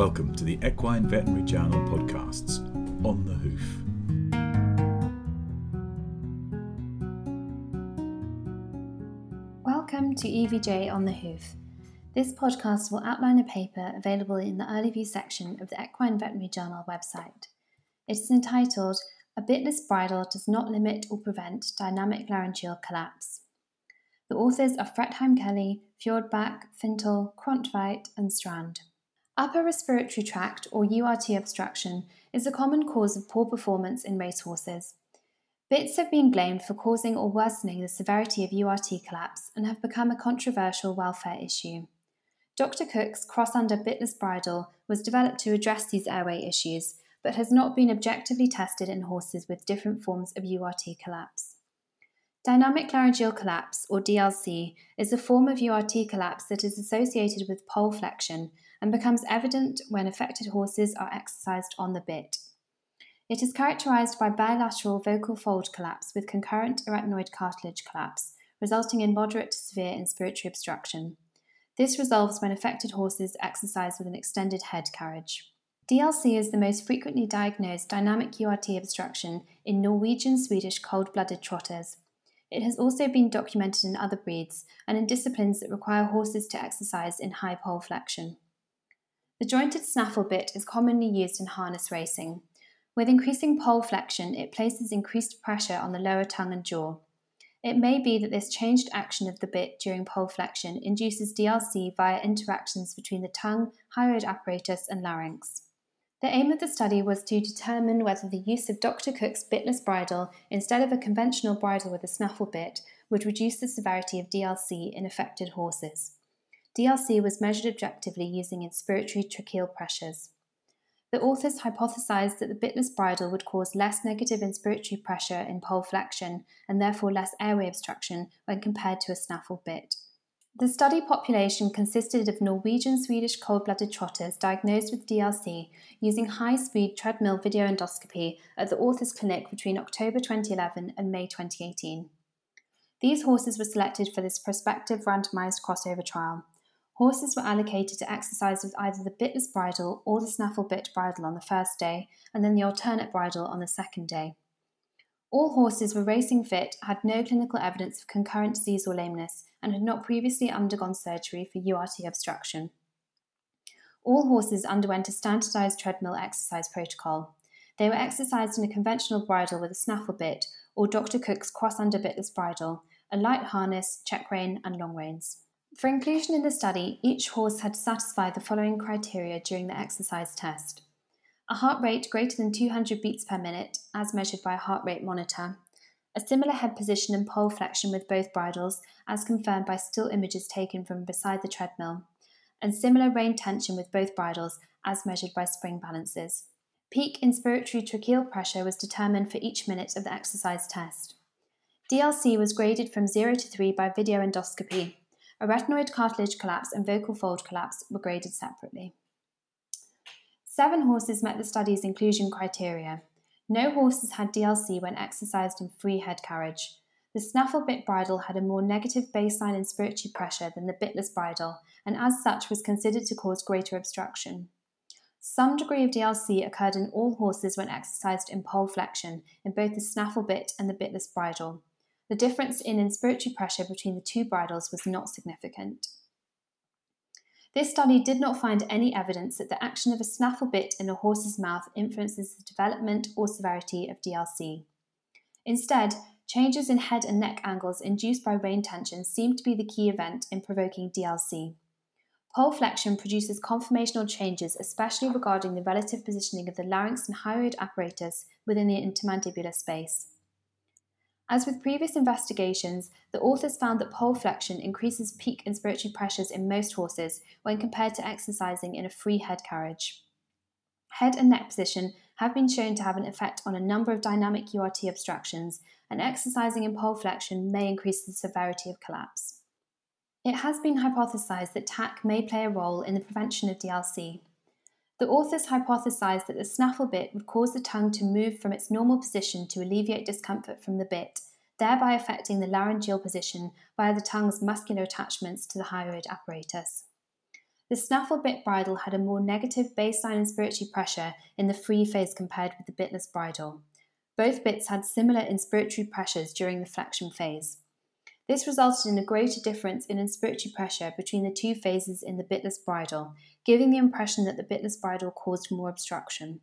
Welcome to the Equine Veterinary Journal podcasts, On the Hoof. Welcome to EVJ On the Hoof. This podcast will outline a paper available in the early view section of the Equine Veterinary Journal website. It is entitled A Bitless Bridle Does Not Limit or Prevent Dynamic Laryngeal Collapse. The authors are Fretheim Kelly, Fjordbakk, Fintl, Krontveit, and Strand. Upper respiratory tract or URT obstruction is a common cause of poor performance in racehorses. Bits have been blamed for causing or worsening the severity of URT collapse and have become a controversial welfare issue. Dr. Cook's cross under bitless bridle was developed to address these airway issues, but has not been objectively tested in horses with different forms of URT collapse. Dynamic laryngeal collapse, or DLC, is a form of URT collapse that is associated with poll flexion and becomes evident when affected horses are exercised on the bit. It is characterized by bilateral vocal fold collapse with concurrent arytenoid cartilage collapse, resulting in moderate to severe inspiratory obstruction. This resolves when affected horses exercise with an extended head carriage. DLC is the most frequently diagnosed dynamic URT obstruction in Norwegian Swedish cold blooded trotters. It has also been documented in other breeds and in disciplines that require horses to exercise in high poll flexion. The jointed snaffle bit is commonly used in harness racing. With increasing poll flexion, it places increased pressure on the lower tongue and jaw. It may be that this changed action of the bit during poll flexion induces DLC via interactions between the tongue, hyoid apparatus, and larynx. The aim of the study was to determine whether the use of Dr. Cook's bitless bridle instead of a conventional bridle with a snaffle bit would reduce the severity of DLC in affected horses. DLC was measured objectively using inspiratory tracheal pressures. The authors hypothesized that the bitless bridle would cause less negative inspiratory pressure in poll flexion and therefore less airway obstruction when compared to a snaffle bit. The study population consisted of Norwegian Swedish cold blooded trotters diagnosed with DLC using high speed treadmill video endoscopy at the author's clinic between October 2011 and May 2018. These horses were selected for this prospective randomized crossover trial. Horses were allocated to exercise with either the bitless bridle or the snaffle bit bridle on the first day, and then the alternate bridle on the second day. All horses were racing fit, had no clinical evidence of concurrent disease or lameness, and had not previously undergone surgery for URT obstruction. All horses underwent a standardized treadmill exercise protocol. They were exercised in a conventional bridle with a snaffle bit or Dr. Cook's cross under bitless bridle, a light harness, check rein, and long reins. For inclusion in the study, each horse had to satisfy the following criteria during the exercise test a heart rate greater than 200 beats per minute, as measured by a heart rate monitor, a similar head position and poll flexion with both bridles, as confirmed by still images taken from beside the treadmill, and similar rein tension with both bridles, as measured by spring balances. Peak inspiratory tracheal pressure was determined for each minute of the exercise test. DLC was graded from 0 to 3 by video endoscopy, Arytenoid cartilage collapse and vocal fold collapse were graded separately. Seven horses met the study's inclusion criteria. No horses had DLC when exercised in free head carriage. The snaffle bit bridle had a more negative baseline inspiratory pressure than the bitless bridle, and as such was considered to cause greater obstruction. Some degree of DLC occurred in all horses when exercised in poll flexion in both the snaffle bit and the bitless bridle. The difference in inspiratory pressure between the two bridles was not significant. This study did not find any evidence that the action of a snaffle bit in a horse's mouth influences the development or severity of DLC. Instead, changes in head and neck angles induced by rein tension seem to be the key event in provoking DLC. Poll flexion produces conformational changes, especially regarding the relative positioning of the larynx and hyoid apparatus within the intermandibular space. As with previous investigations, the authors found that poll flexion increases peak inspiratory pressures in most horses when compared to exercising in a free head carriage. Head and neck position have been shown to have an effect on a number of dynamic URT obstructions, and exercising in poll flexion may increase the severity of collapse. It has been hypothesized that TAC may play a role in the prevention of DLC. The authors hypothesized that the snaffle bit would cause the tongue to move from its normal position to alleviate discomfort from the bit, thereby affecting the laryngeal position via the tongue's muscular attachments to the hyoid apparatus. The snaffle bit bridle had a more negative baseline inspiratory pressure in the free phase compared with the bitless bridle. Both bits had similar inspiratory pressures during the flexion phase. This resulted in a greater difference in inspiratory pressure between the two phases in the bitless bridle, giving the impression that the bitless bridle caused more obstruction.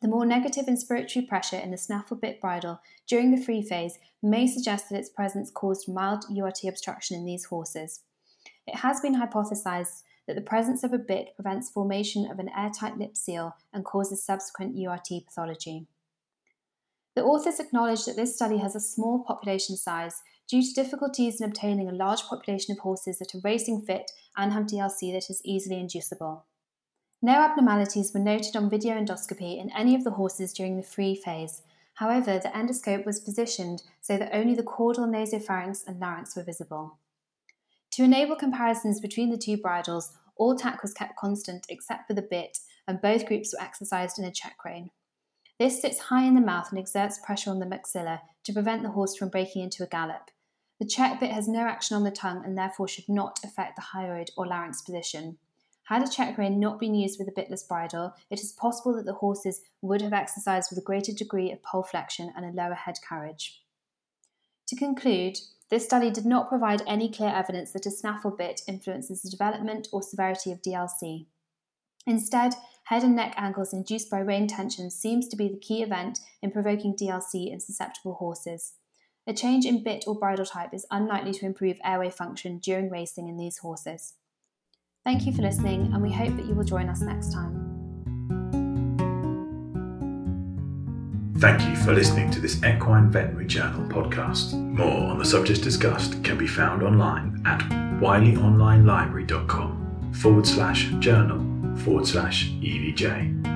The more negative inspiratory pressure in the snaffle bit bridle during the free phase may suggest that its presence caused mild URT obstruction in these horses. It has been hypothesized that the presence of a bit prevents formation of an airtight lip seal and causes subsequent URT pathology. The authors acknowledge that this study has a small population size due to difficulties in obtaining a large population of horses that are racing fit and have DLC that is easily inducible. No abnormalities were noted on video endoscopy in any of the horses during the free phase. However, the endoscope was positioned so that only the caudal nasopharynx and larynx were visible. To enable comparisons between the two bridles, all tack was kept constant except for the bit, and both groups were exercised in a check rein. This sits high in the mouth and exerts pressure on the maxilla to prevent the horse from breaking into a gallop. The check bit has no action on the tongue and therefore should not affect the hyoid or larynx position. Had a check rein not been used with a bitless bridle, it is possible that the horses would have exercised with a greater degree of poll flexion and a lower head carriage. To conclude, this study did not provide any clear evidence that a snaffle bit influences the development or severity of DLC. Instead, head and neck angles induced by rein tension seems to be the key event in provoking DLC in susceptible horses. A change in bit or bridle type is unlikely to improve airway function during racing in these horses. Thank you for listening, and we hope that you will join us next time. Thank you for listening to this Equine Veterinary Journal podcast. More on the subjects discussed can be found online at wileyonlinelibrary.com forward slash journal forward slash EVJ.